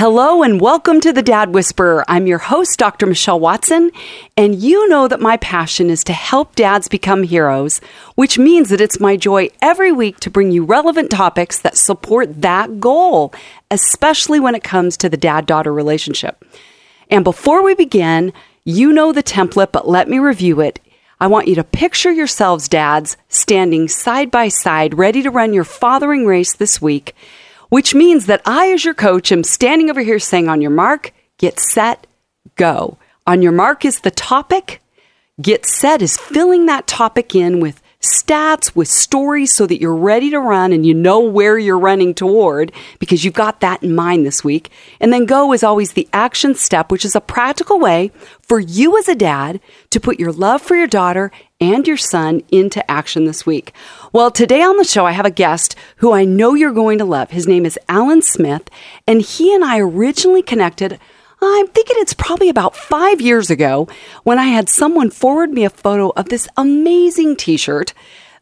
Hello and welcome to the Dad Whisperer. I'm your host, Dr. Michelle Watson, and you know that my passion is to help dads become heroes, which means that it's my joy every week to bring you relevant topics that support that goal, especially when it comes to the dad daughter relationship. And before we begin, you know the template, but let me review it. I want you to picture yourselves, dads, standing side by side, ready to run your fathering race this week which means that I, as your coach, am standing over here saying, on your mark, get set, go. On your mark is the topic. Get set is filling that topic in with stats, with stories so that you're ready to run and you know where you're running toward because you've got that in mind this week. And then go is always the action step, which is a practical way for you as a dad to put your love for your daughter and your son into action this week. Well, today on the show, I have a guest who I know you're going to love. His name is Alan Smyth, and he and I originally connected. I'm thinking it's probably about five years ago when I had someone forward me a photo of this amazing t shirt.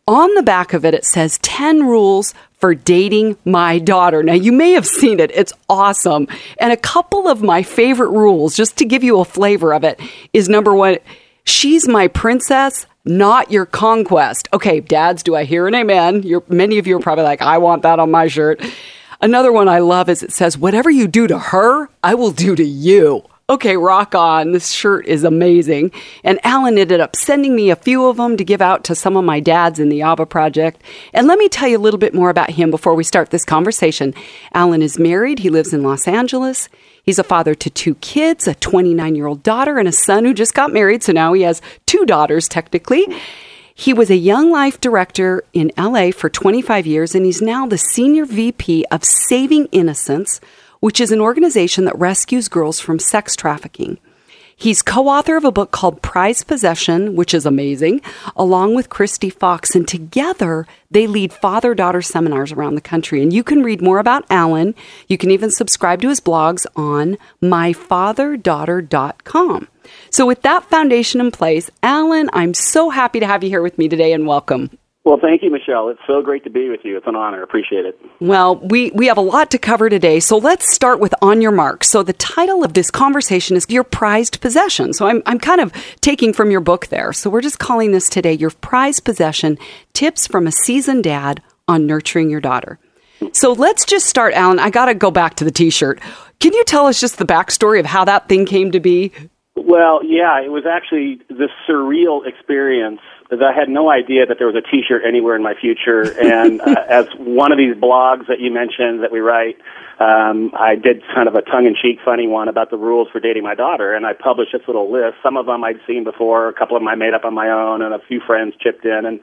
On the back of it, it says 10 rules for dating my daughter. Now, you may have seen it. It's awesome. And a couple of my favorite rules, just to give you a flavor of it, is number one, she's my princess not your conquest. Okay, dads, do I hear an amen? You're, many of you are probably like, I want that on my shirt. Another one I love is it says, Whatever you do to her, I will do to you. Okay, rock on. This shirt is amazing. And Alan ended up sending me a few of them to give out to some of my dads in the ABBA project. And let me tell you a little bit more about him before we start this conversation. Alan is married, he lives in Los Angeles. He's a father to two kids, a 29 year old daughter, and a son who just got married. So now he has two daughters, technically. He was a young life director in LA for 25 years, and he's now the senior VP of Saving Innocence, which is an organization that rescues girls from sex trafficking. He's co author of a book called Prize Possession, which is amazing, along with Christy Fox. And together, they lead father daughter seminars around the country. And you can read more about Alan. You can even subscribe to his blogs on myfatherdaughter.com. So, with that foundation in place, Alan, I'm so happy to have you here with me today and welcome. Well, thank you, Michelle. It's so great to be with you. It's an honor. Appreciate it. Well, we, we have a lot to cover today, so let's start with On Your Mark. So, the title of this conversation is Your Prized Possession. So, I'm, I'm kind of taking from your book there. So, we're just calling this today Your Prized Possession Tips from a Seasoned Dad on Nurturing Your Daughter. So, let's just start, Alan. I got to go back to the t shirt. Can you tell us just the backstory of how that thing came to be? Well, yeah, it was actually this surreal experience that I had no idea that there was a T-shirt anywhere in my future. And uh, as one of these blogs that you mentioned that we write, um, I did kind of a tongue-in-cheek, funny one about the rules for dating my daughter, and I published this little list. Some of them I'd seen before, a couple of them I made up on my own, and a few friends chipped in, and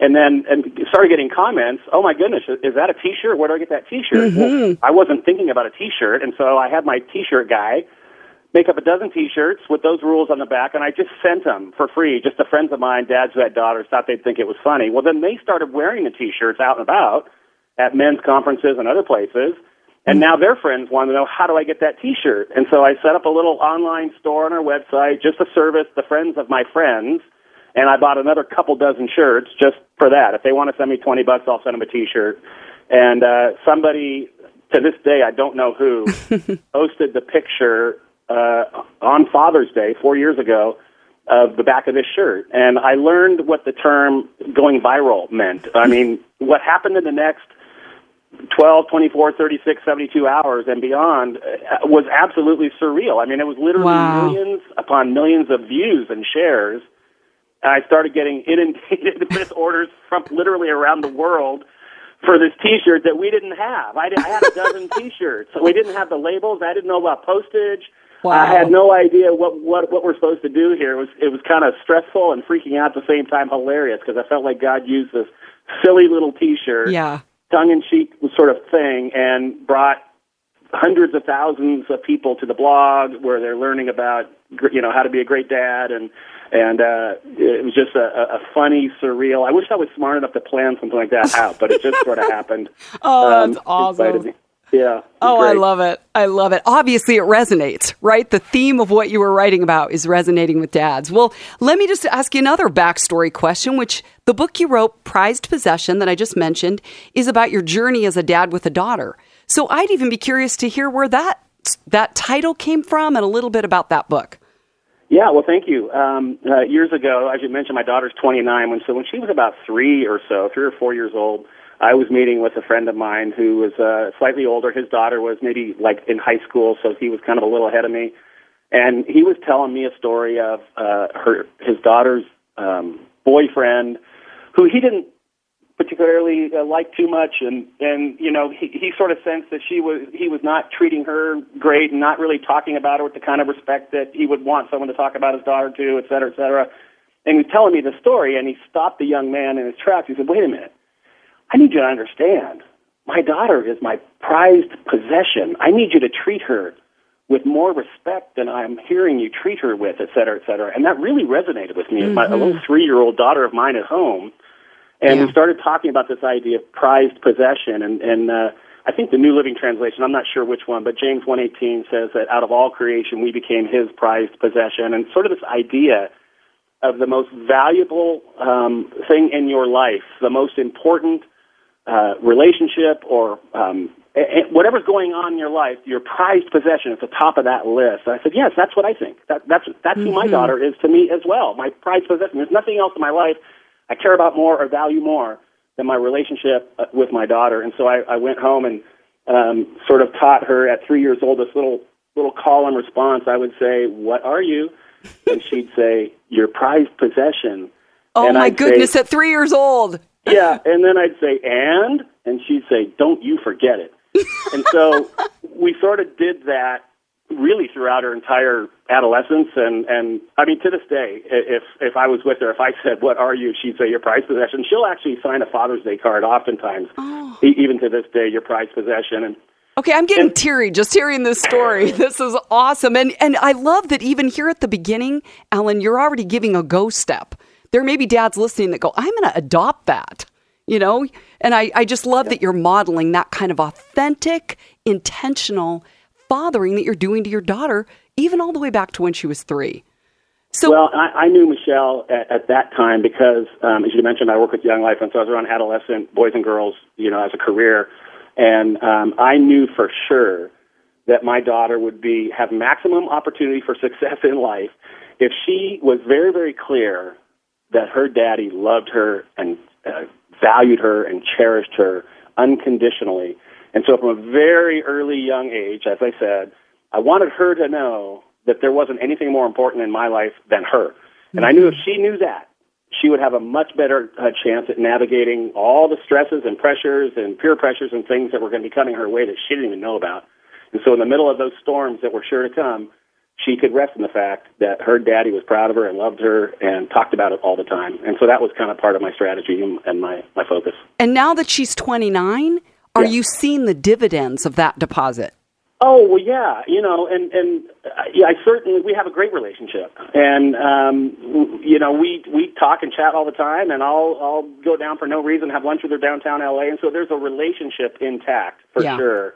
and then and started getting comments. Oh my goodness, is that a T-shirt? Where do I get that T-shirt? Mm-hmm. Well, I wasn't thinking about a T-shirt, and so I had my T-shirt guy make up a dozen T-shirts with those rules on the back, and I just sent them for free. Just to friends of mine, dads who had daughters, thought they'd think it was funny. Well, then they started wearing the T-shirts out and about at men's conferences and other places. And now their friends want to know how do I get that T-shirt? And so I set up a little online store on our website just to service the friends of my friends. And I bought another couple dozen shirts just for that. If they want to send me twenty bucks, I'll send them a T-shirt. And uh, somebody to this day, I don't know who, posted the picture uh, on Father's Day four years ago of the back of this shirt, and I learned what the term going viral meant. I mean, what happened in the next 12, 24, 36, 72 hours and beyond uh, was absolutely surreal. I mean, it was literally Wow. millions upon millions of views and shares. And I started getting inundated with orders from literally around the world for this T-shirt that we didn't have. I, I had a dozen T-shirts. We didn't have the labels. I didn't know about postage. Wow. I had no idea what what what we're supposed to do here. It was it was kind of stressful and freaking out at the same time, hilarious because I felt like God used this silly little T-shirt, Yeah. tongue-in-cheek sort of thing, and brought hundreds of thousands of people to the blog where they're learning about you know how to be a great dad and and uh it was just a, a funny surreal i wish i was smart enough to plan something like that out but it just sort of happened Oh, that's Um, of awesome. Yeah Oh, I love it. I love it. Obviously, it resonates, right? The theme of what you were writing about is resonating with dads. Well, let me just ask you another backstory question, which the book you wrote, Prized Possession, that I just mentioned, is about your journey as a dad with a daughter. So I'd even be curious to hear where that that title came from and a little bit about that book. Yeah, well, thank you. Um, uh, years ago, as you mentioned, my daughter's 29. When so when she was about three or so, three or four years old, I was meeting with a friend of mine who was uh, slightly older. His daughter was maybe like in high school, so he was kind of a little ahead of me. And he was telling me a story of uh, her his daughter's um, boyfriend, who he didn't particularly uh, like too much, and and you know he he sort of sensed that she was he was not treating her great and not really talking about her with the kind of respect that he would want someone to talk about his daughter to, et cetera, et cetera. And he was telling me the story, and he stopped the young man in his tracks. He said, "Wait a minute, I need you to understand. My daughter is my prized possession. I need you to treat her." With more respect than I'm hearing you treat her with, et cetera, et cetera. And that really resonated with me. Mm-hmm. My, a little three year old daughter of mine at home and yeah. we started talking about this idea of prized possession. And, and uh, I think the New Living Translation, I'm not sure which one, but James 1.18 says that out of all creation we became his prized possession. And sort of this idea of the most valuable um, thing in your life, the most important uh, relationship or um, whatever's going on in your life, your prized possession at the top of that list. And I said, yes, that's what I think. That, that's that's mm-hmm. who my mm-hmm. daughter is to me as well. My prized possession. There's nothing else in my life I care about more or value more than my relationship uh, with my daughter. And so I, I went home and um, sort of taught her at three years old this little little call and response. I would say, "What are you?" and she'd say, "Your prized possession." Oh and my I'd goodness! Say, at three years old. Yeah, and then I'd say, "And," and she'd say, "Don't you forget it." and so we sort of did that really throughout her entire adolescence and and I mean to this day if if I was with her if I said what are you she'd say your prized possession she'll actually sign a Father's Day card oftentimes oh. e- even to this day your prized possession and Okay, I'm getting and, teary just hearing this story. This is awesome. And and I love that even here at the beginning, Alan, you're already giving a go step. There may be dads listening that go, I'm going to adopt that, you know? And I, I just love yeah. that you're modeling that kind of authentic, intentional fathering that you're doing to your daughter, even all the way back to when she was three. So, well, I, I knew Michelle at, at that time because, um, as you mentioned, I work with Young Life, and so I was around adolescent boys and girls, you know, as a career, and um, I knew for sure that my daughter would be have maximum opportunity for success in life if she was very, very clear that her daddy loved her and uh, valued her and cherished her unconditionally and so from a very early young age, as I said, I wanted her to know that there wasn't anything more important in my life than her. And I knew if she knew that, she would have a much better uh, chance at navigating all the stresses and pressures and peer pressures and things that were going to be coming her way that she didn't even know about. And so in the middle of those storms that were sure to come, she could rest in the fact that her daddy was proud of her and loved her and talked about it all the time. And so that was kind of part of my strategy and my, my focus. And now that she's 29, are yeah. you seeing the dividends of that deposit? Oh well, yeah, you know, and and uh, yeah, I certainly we have a great relationship, and um, you know, we we talk and chat all the time, and I'll I'll go down for no reason, have lunch with her downtown LA, and so there's a relationship intact for yeah. sure.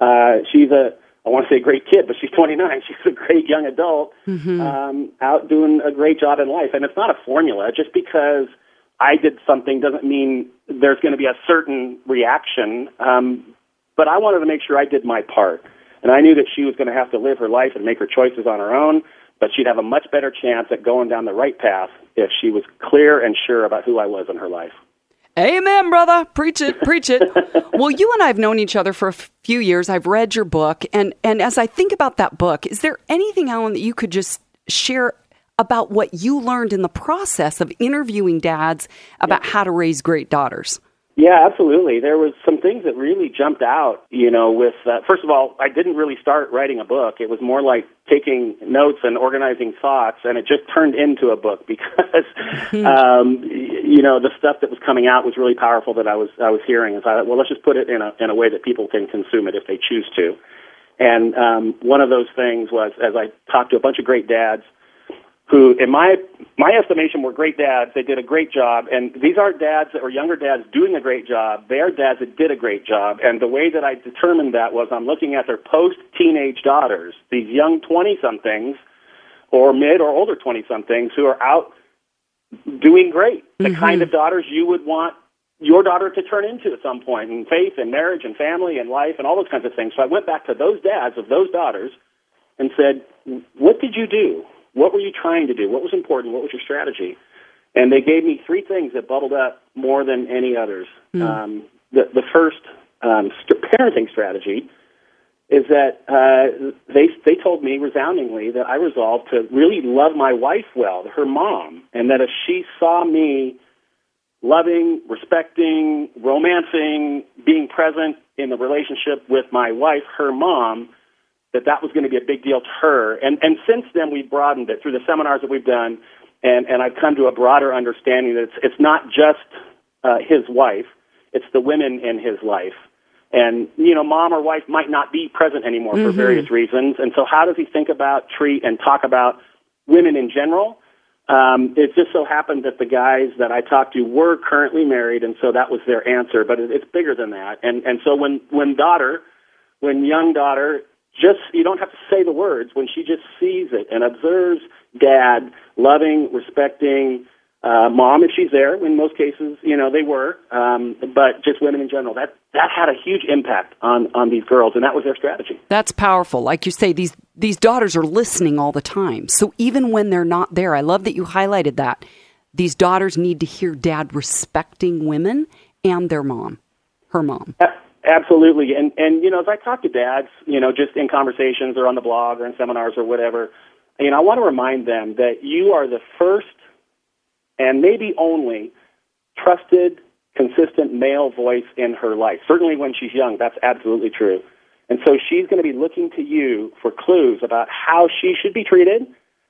Uh, she's a I want to say a great kid, but she's 29. She's a great young adult, mm-hmm. um, out doing a great job in life, and it's not a formula. Just because I did something doesn't mean there's going to be a certain reaction. Um, but I wanted to make sure I did my part. And I knew that she was going to have to live her life and make her choices on her own, but she'd have a much better chance at going down the right path if she was clear and sure about who I was in her life. Amen, brother. Preach it, preach it. well, you and I have known each other for a few years. I've read your book, and and as I think about that book, is there anything, Alan, that you could just share about what you learned in the process of interviewing dads about yeah. how to raise great daughters. Yeah, absolutely. There was some things that really jumped out, you know, with uh, first of all, I didn't really start writing a book. It was more like taking notes and organizing thoughts and it just turned into a book because um you know, the stuff that was coming out was really powerful that I was I was hearing and so I thought, well, let's just put it in a in a way that people can consume it if they choose to. And um one of those things was as I talked to a bunch of great dads who, in my my estimation, were great dads. They did a great job, and these aren't dads that were younger dads doing a great job. They are dads that did a great job. And the way that I determined that was I'm looking at their post teenage daughters, these young twenty somethings, or mid or older twenty somethings who are out doing great. The mm-hmm. kind of daughters you would want your daughter to turn into at some point in faith and marriage and family and life and all those kinds of things. So I went back to those dads of those daughters and said, What did you do? What were you trying to do? What was important? What was your strategy? And they gave me three things that bubbled up more than any others. Mm. Um, the, the first um, st- parenting strategy is that uh, they they told me resoundingly that I resolved to really love my wife well, her mom, and that if she saw me loving, respecting, romancing, being present in the relationship with my wife, her mom, that that was going to be a big deal to her. And and since then we've broadened it through the seminars that we've done, and and I've come to a broader understanding that it's it's not just uh, his wife, it's the women in his life. And you know, mom or wife might not be present anymore mm-hmm. for various reasons. And so, how does he think about, treat, and talk about women in general? Um, it just so happened that the guys that I talked to were currently married, and so that was their answer. But it, it's bigger than that. And and so when when daughter, when young daughter, just you don't have to say the words. When she just sees it and observes dad loving, respecting, uh, mom if she's there. In most cases, you know they were, um, but just women in general. That that had a huge impact on on these girls, and that was their strategy. That's powerful. Like you say, these these daughters are listening all the time. So even when they're not there, I love that you highlighted that. These daughters need to hear dad respecting women and their mom, her mom. Absolutely, and and you know as I talk to dads, you know just in conversations or on the blog or in seminars or whatever, you know I want to remind them that you are the first and maybe only trusted, consistent male voice in her life. Certainly when she's young, that's absolutely true. And so she's going to be looking to you for clues about how she should be treated,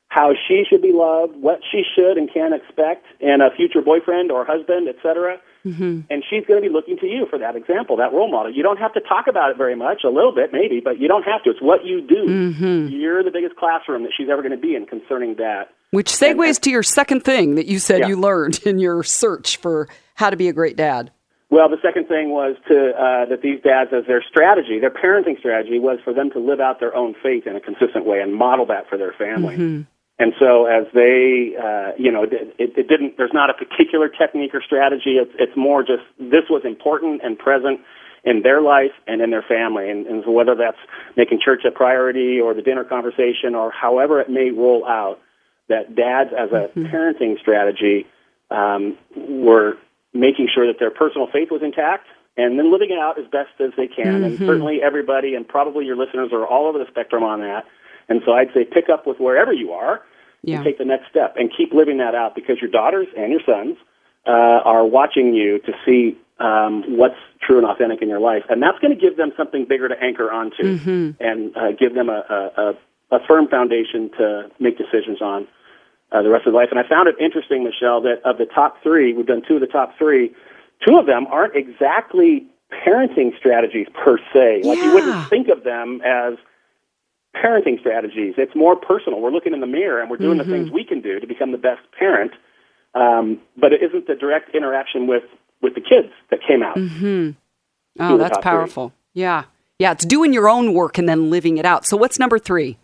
how she should be loved, what she should and can expect in a future boyfriend or husband, etc. Mm-hmm. And she's going to be looking to you for that example, that role model. You don't have to talk about it very much, a little bit maybe, but you don't have to. It's what you do. Mm-hmm. You're the biggest classroom that she's ever going to be in concerning that. Which segues to your second thing that you said yeah. you learned in your search for how to be a great dad. Well, the second thing was to uh, that these dads, as their strategy, their parenting strategy, was for them to live out their own faith in a consistent way and model that for their family. Mm-hmm. And so, as they, uh, you know, it, it didn't. There's not a particular technique or strategy. It's, it's more just this was important and present in their life and in their family. And, and so whether that's making church a priority or the dinner conversation or however it may roll out, that dads, as a mm-hmm. parenting strategy, um, were making sure that their personal faith was intact and then living it out as best as they can. Mm-hmm. And certainly everybody, and probably your listeners are all over the spectrum on that. And so I'd say pick up with wherever you are yeah. and take the next step and keep living that out because your daughters and your sons uh, are watching you to see um, what's true and authentic in your life. And that's going to give them something bigger to anchor onto mm-hmm. and uh, give them a, a, a firm foundation to make decisions on uh, the rest of life. And I found it interesting, Michelle, that of the top three, we've done two of the top three, two of them aren't exactly parenting strategies per se. Like yeah. you wouldn't think of them as parenting strategies. It's more personal. We're looking in the mirror and we're doing mm-hmm. the things we can do to become the best parent. Um, but it isn't the direct interaction with, with the kids that came out. Mm-hmm. Oh, that's powerful. Three. Yeah. Yeah, it's doing your own work and then living it out. So what's number three?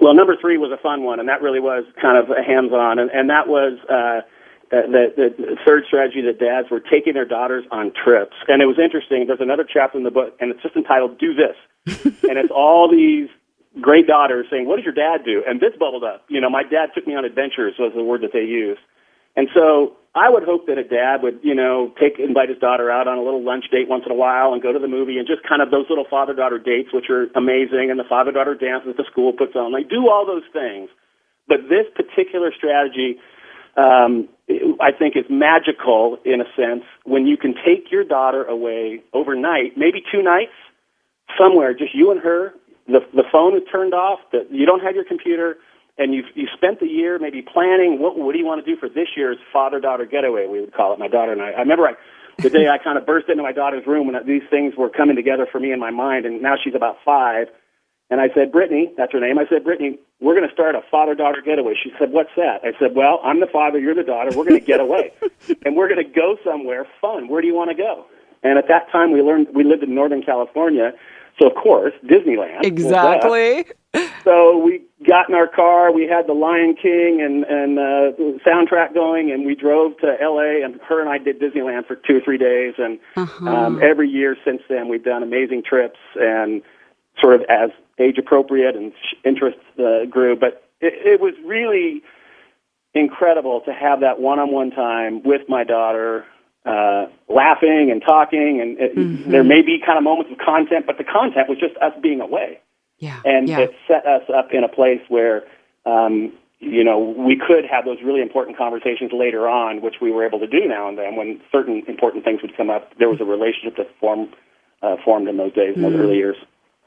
Well, number three was a fun one, and that really was kind of a hands-on, and, and that was uh, the, the, the third strategy that dads were taking their daughters on trips. And it was interesting. There's another chapter in the book, and it's just entitled "Do This," and it's all these great daughters saying, "What does your dad do?" And this bubbled up. You know, my dad took me on adventures was the word that they used, and so I would hope that a dad would, you know, take invite his daughter out on a little lunch date once in a while and go to the movie and just kind of those little father daughter dates, which are amazing, and the father daughter dances the school puts on. They do all those things, but this particular strategy, um, I think, is magical in a sense when you can take your daughter away overnight, maybe two nights, somewhere, just you and her. The the phone is turned off. The, you don't have your computer and you've you spent the year maybe planning what what do you want to do for this year's father daughter getaway we would call it my daughter and I. I remember I the day I kind of burst into my daughter's room and these things were coming together for me in my mind and now she's about five and I said Brittany that's her name I said Brittany we're going to start a father daughter getaway. She said what's that? I said well I'm the father you're the daughter we're going to get away and we're going to go somewhere fun where do you want to go? And at that time we learned we lived in Northern California so of course Disneyland exactly so we got in our car. We had the Lion King and and uh, soundtrack going, and we drove to L.A. And her and I did Disneyland for two or three days. And Uh-huh. um, every year since then, we've done amazing trips and sort of as age appropriate and interests uh, grew. But it, it was really incredible to have that one-on-one time with my daughter, uh, laughing and talking. And it, Mm-hmm. there may be kind of moments of content, but the content was just us being away Yeah. and yeah. it set us up in a place where um, you know we could have those really important conversations later on, which we were able to do now and then when certain important things would come up. There was a relationship that formed uh, formed in those days, in those Mm. early years.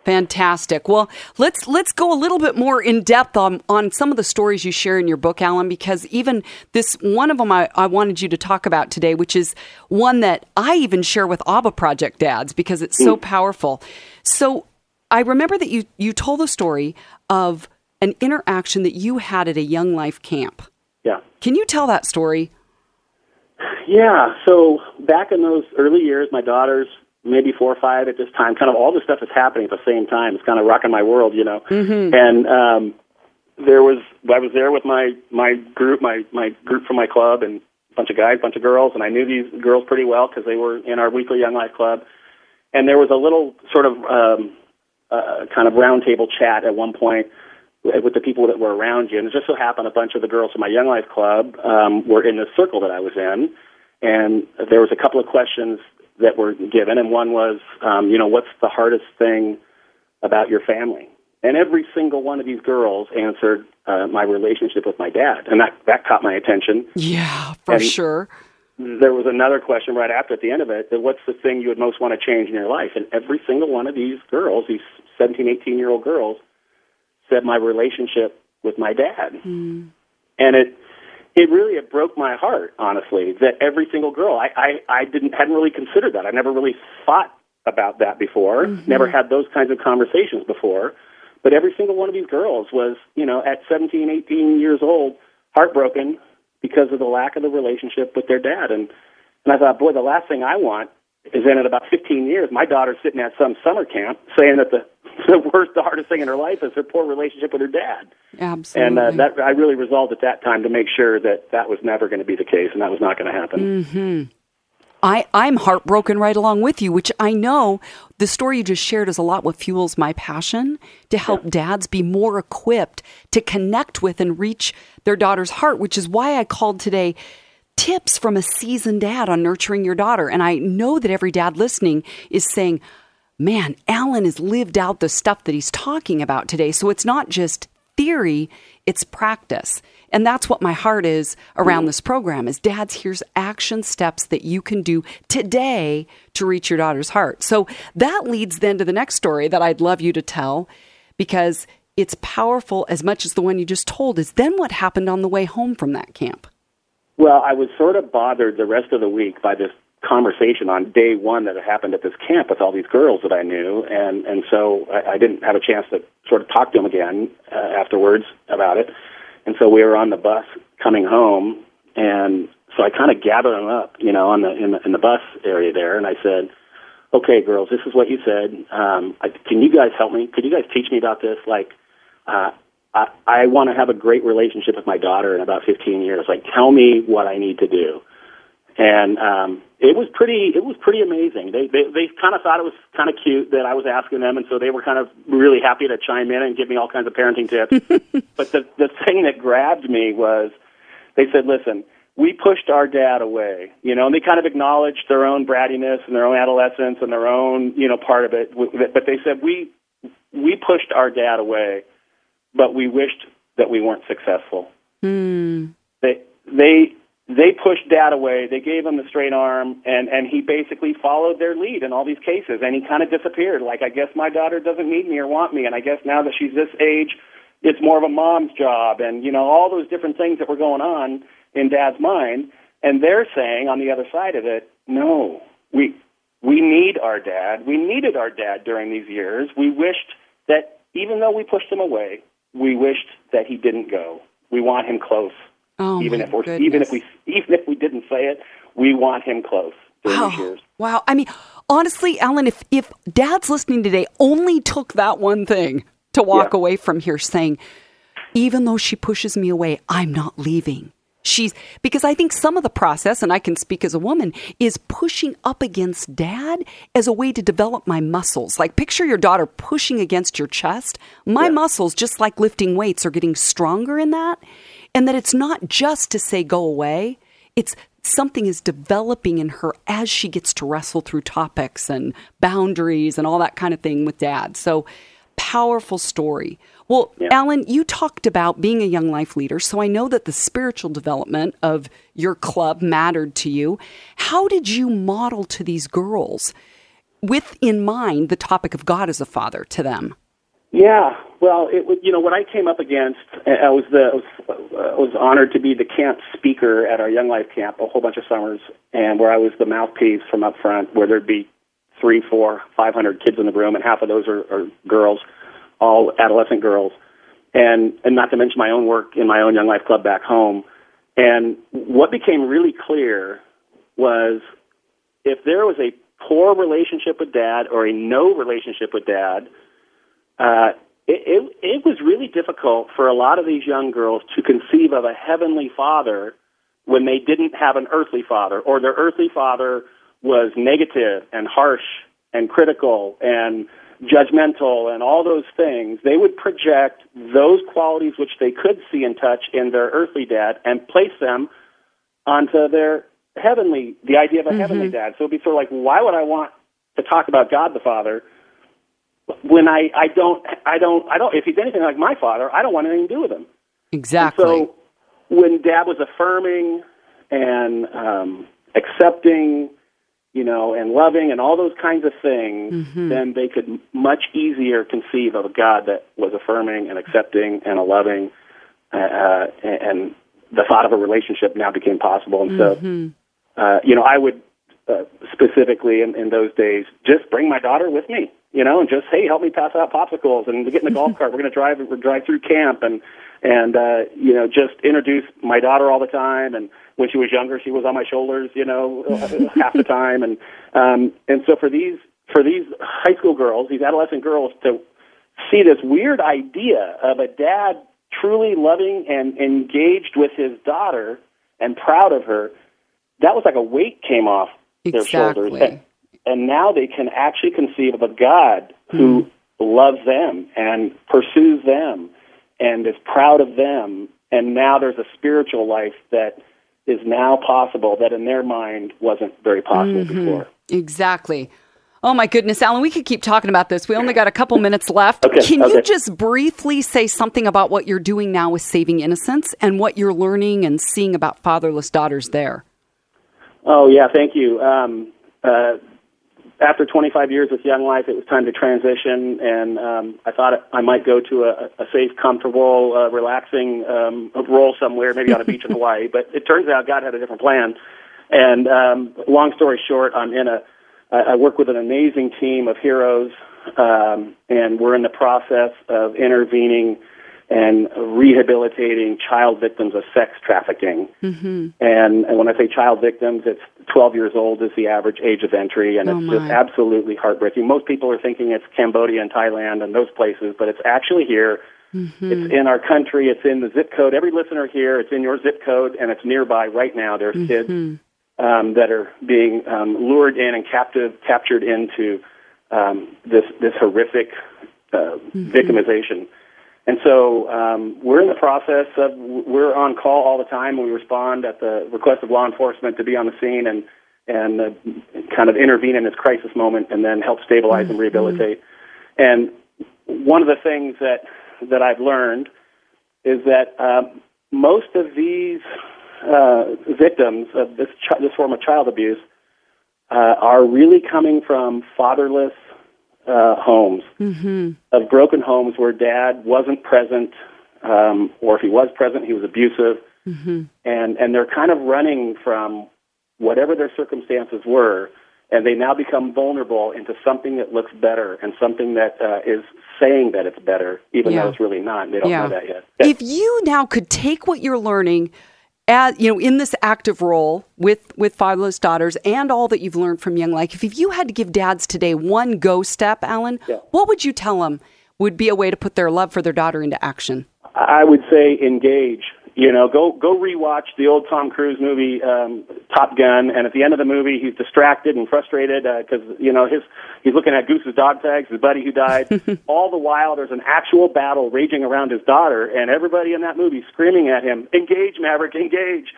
Fantastic. Well, let's let's go a little bit more in depth on on some of the stories you share in your book, Alan, because even this one of them I, I wanted you to talk about today, which is one that I even share with ABBA Project dads because it's so mm. powerful. So I remember that you you told the story of an interaction that you had at a Young Life camp. Yeah. Can you tell that story? Yeah. So back in those early years, my daughter's maybe four or five at this time. Kind of all this stuff is happening at the same time. It's kind of rocking my world, you know. Mm-hmm. And um, there was I was there with my my group, my my group from my club, and a bunch of guys, bunch of girls, and I knew these girls pretty well because they were in our weekly Young Life Club. And there was a little sort of um, uh, kind of roundtable chat at one point with the people that were around you. And it just so happened a bunch of the girls from my Young Life Club um, were in the circle that I was in. And there was a couple of questions that were given, and one was, um, you know, what's the hardest thing about your family? And every single one of these girls answered uh, my relationship with my dad, and that that caught my attention. Yeah, for And- sure. There was another question right after at the end of it, that what's the thing you would most want to change in your life? And every single one of these girls, these 17, 18 year old girls, said my relationship with my dad. And it it really it broke my heart, honestly, that every single girl I, I, I didn't hadn't really considered that. I never really thought about that before, mm-hmm. never had those kinds of conversations before. But every single one of these girls was, you know, at 17, 18 years old, heartbroken because of the lack of the relationship with their dad. And and I thought, boy, the last thing I want is then in about 15 years, my daughter's sitting at some summer camp saying that the the worst, the hardest thing in her life is her poor relationship with her dad. Absolutely. And uh, that I really resolved at that time to make sure that that was never going to be the case, and that was not going to happen. I, I'm heartbroken right along with you, which I know the story you just shared is a lot what fuels my passion to help dads be more equipped to connect with and reach their daughter's heart, which is why I called today tips from a seasoned dad on nurturing your daughter. And I know that every dad listening is saying, man, Alan has lived out the stuff that he's talking about today. So it's not just theory, it's practice. And that's what my heart is around this program is dads here's action steps that you can do today to reach your daughter's heart. So that leads then to the next story that I'd love you to tell because it's powerful as much as the one you just told is then what happened on the way home from that camp. Well, I was sort of bothered the rest of the week by this conversation on day one that had happened at this camp with all these girls that I knew, and and so I, I didn't have a chance to sort of talk to them again uh, afterwards about it. And so we were on the bus coming home, and so I kind of gathered them up, you know, on the in the in the bus area there, and I said, "Okay, girls, this is what you said. Um, I, can you guys help me? Could you guys teach me about this? Like, uh, I, I want to have a great relationship with my daughter in about 15 years. Like, tell me what I need to do." And um, it was pretty. It was pretty amazing. They they, they kind of thought it was kind of cute that I was asking them, and so they were kind of really happy to chime in and give me all kinds of parenting tips. but the the thing that grabbed me was they said, "Listen, we pushed our dad away, you know, and they kind of acknowledged their own brattiness and their own adolescence and their own, you know, part of it. But they said we we pushed our dad away, but we wished that we weren't successful. Hmm. They they they pushed dad away. They gave him the straight arm, and and he basically followed their lead in all these cases, and he kind of disappeared. Like I guess my daughter doesn't need me or want me, and I guess now that she's this age, it's more of a mom's job, and you know all those different things that were going on in dad's mind. And they're saying on the other side of it, no, we we need our dad. We needed our dad during these years. We wished that even though we pushed him away, we wished that he didn't go. We want him close. Oh, even if we're goodness. even if we even if we didn't say it, we want him close during Wow. Oh, years. Wow. I mean, honestly, Alan, if, if dad's listening today only took that one thing to walk Yeah. away from here saying, even though she pushes me away, I'm not leaving. She's because I think some of the process, and I can speak as a woman, is pushing up against dad as a way to develop my muscles. Like picture your daughter pushing against your chest. My yeah. muscles, just like lifting weights, are getting stronger in that. And that it's not just to say go away, it's something is developing in her as she gets to wrestle through topics and boundaries and all that kind of thing with dad. So powerful story. Well, yeah. Alan, you talked about being a young life leader, so I know that the spiritual development of your club mattered to you. How did you model to these girls with in mind the topic of God as a father to them? Yeah, well, it was you know what I came up against. I was the I was, uh, was honored to be the camp speaker at our Young Life camp a whole bunch of summers, and where I was the mouthpiece from up front, where there'd be three, four, five hundred kids in the room, and half of those are, are girls, all adolescent girls, and and not to mention my own work in my own Young Life Club back home. And what became really clear was if there was a poor relationship with dad or a no relationship with dad uh, it, it, it was really difficult for a lot of these young girls to conceive of a heavenly father when they didn't have an earthly father, or their earthly father was negative and harsh and critical and judgmental and all those things. They would project those qualities which they could see and touch in their earthly dad and place them onto their heavenly, the idea of a mm-hmm. heavenly dad. So it'd be sort of like, why would I want to talk about God the Father when I, I don't I don't I don't if he's anything like my father, I don't want anything to do with him. Exactly. And so when Dad was affirming and um, accepting, you know, and loving and all those kinds of things, mm-hmm. then they could much easier conceive of a God that was affirming and accepting and a loving, uh, uh and the thought of a relationship now became possible. And mm-hmm. so, uh, you know, I would uh, specifically in, in those days just bring my daughter with me you know, and just hey, help me pass out popsicles and we get in the golf cart. We're going to drive we're drive through camp and and uh, you know just introduce my daughter all the time. And when she was younger, she was on my shoulders, you know, half the time. And um, and so for these for these high school girls, these adolescent girls, to see this weird idea of a dad truly loving and engaged with his daughter and proud of her, that was like a weight came off exactly. their shoulders. And, and now they can actually conceive of a God who mm. loves them and pursues them and is proud of them. And now there's a spiritual life that is now possible that in their mind wasn't very possible mm-hmm. before. Exactly. Oh my goodness, Alan, we could keep talking about this. We only got a couple minutes left. Okay, Can okay. you just briefly say something about what you're doing now with Saving Innocence and what you're learning and seeing about fatherless daughters there? Oh, yeah, thank you. Um, uh, after 25 years with Young Life, it was time to transition, and um, I thought I might go to a, a safe, comfortable, uh, relaxing um, role somewhere, maybe on a beach in Hawaii. But it turns out God had a different plan. And um, long story short, I'm in a. I, I work with an amazing team of heroes, um, and we're in the process of intervening and rehabilitating child victims of sex trafficking. Mm-hmm. And, and when I say child victims, it's 12 years old is the average age of entry, and oh it's just absolutely heartbreaking. Most people are thinking it's Cambodia and Thailand and those places, but it's actually here. Mm-hmm. It's in our country. It's in the zip code. Every listener here, it's in your zip code, and it's nearby right now. There's mm-hmm. kids um, that are being um, lured in and captive, captured into um, this this horrific uh, mm-hmm. victimization. And so um, we're in the process of we're on call all the time. We respond at the request of law enforcement to be on the scene and and uh, kind of intervene in this crisis moment, and then help stabilize mm-hmm. and rehabilitate. And one of the things that that I've learned is that um, most of these uh, victims of this ch- this form of child abuse uh, are really coming from fatherless uh, homes, mm-hmm. of broken homes where dad wasn't present, um, or if he was present, he was abusive, mm-hmm. and and they're kind of running from whatever their circumstances were, and they now become vulnerable into something that looks better and something that uh, is saying that it's better, even yeah. though it's really not. They don't yeah. know that yet. If you now could take what you're learning as you know in this active role with with fatherless daughters and all that you've learned from young life if you had to give dads today one go step alan yeah. what would you tell them would be a way to put their love for their daughter into action I would say engage. You know, go go rewatch the old Tom Cruise movie um, Top Gun, and at the end of the movie, he's distracted and frustrated because uh, you know his he's looking at Goose's dog tags, his buddy who died. All the while, there's an actual battle raging around his daughter, and everybody in that movie screaming at him, "Engage, Maverick, engage!"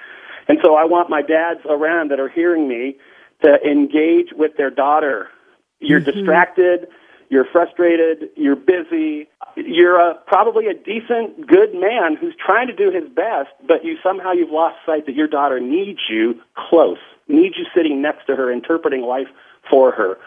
And so I want my dads around that are hearing me to engage with their daughter. You're mm-hmm. distracted you're frustrated, you're busy, you're a, probably a decent, good man who's trying to do his best, but you somehow you've lost sight that your daughter needs you close, needs you sitting next to her, interpreting life for her.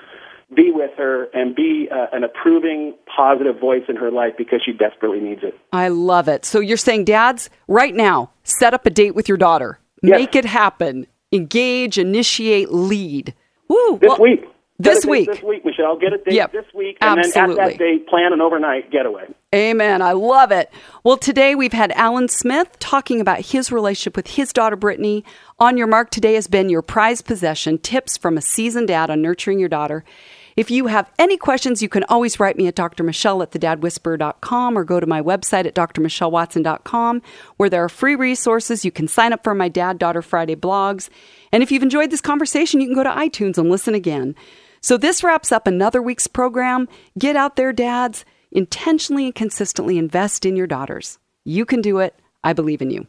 Be with her and be uh, an approving, positive voice in her life because she desperately needs it. I love it. So you're saying, dads, right now, set up a date with your daughter. Yes. Make it happen. Engage, initiate, lead. Woo, this well, week. This week. This week, Michelle. Get a date yep. this week. And Absolutely. then at that date, plan an overnight getaway. Amen. I love it. Well, today we've had Alan Smyth talking about his relationship with his daughter, Brittany. On Your Mark today has been your prized possession tips from a seasoned dad on nurturing your daughter. If you have any questions, you can always write me at Dr. Michelle at thedadwhisperer.com or go to my website at drmichellewatson.com where there are free resources. You can sign up for my Dad Daughter Friday blogs. And if you've enjoyed this conversation, you can go to iTunes and listen again. So this wraps up another week's program. Get out there, dads. Intentionally and consistently invest in your daughters. You can do it. I believe in you.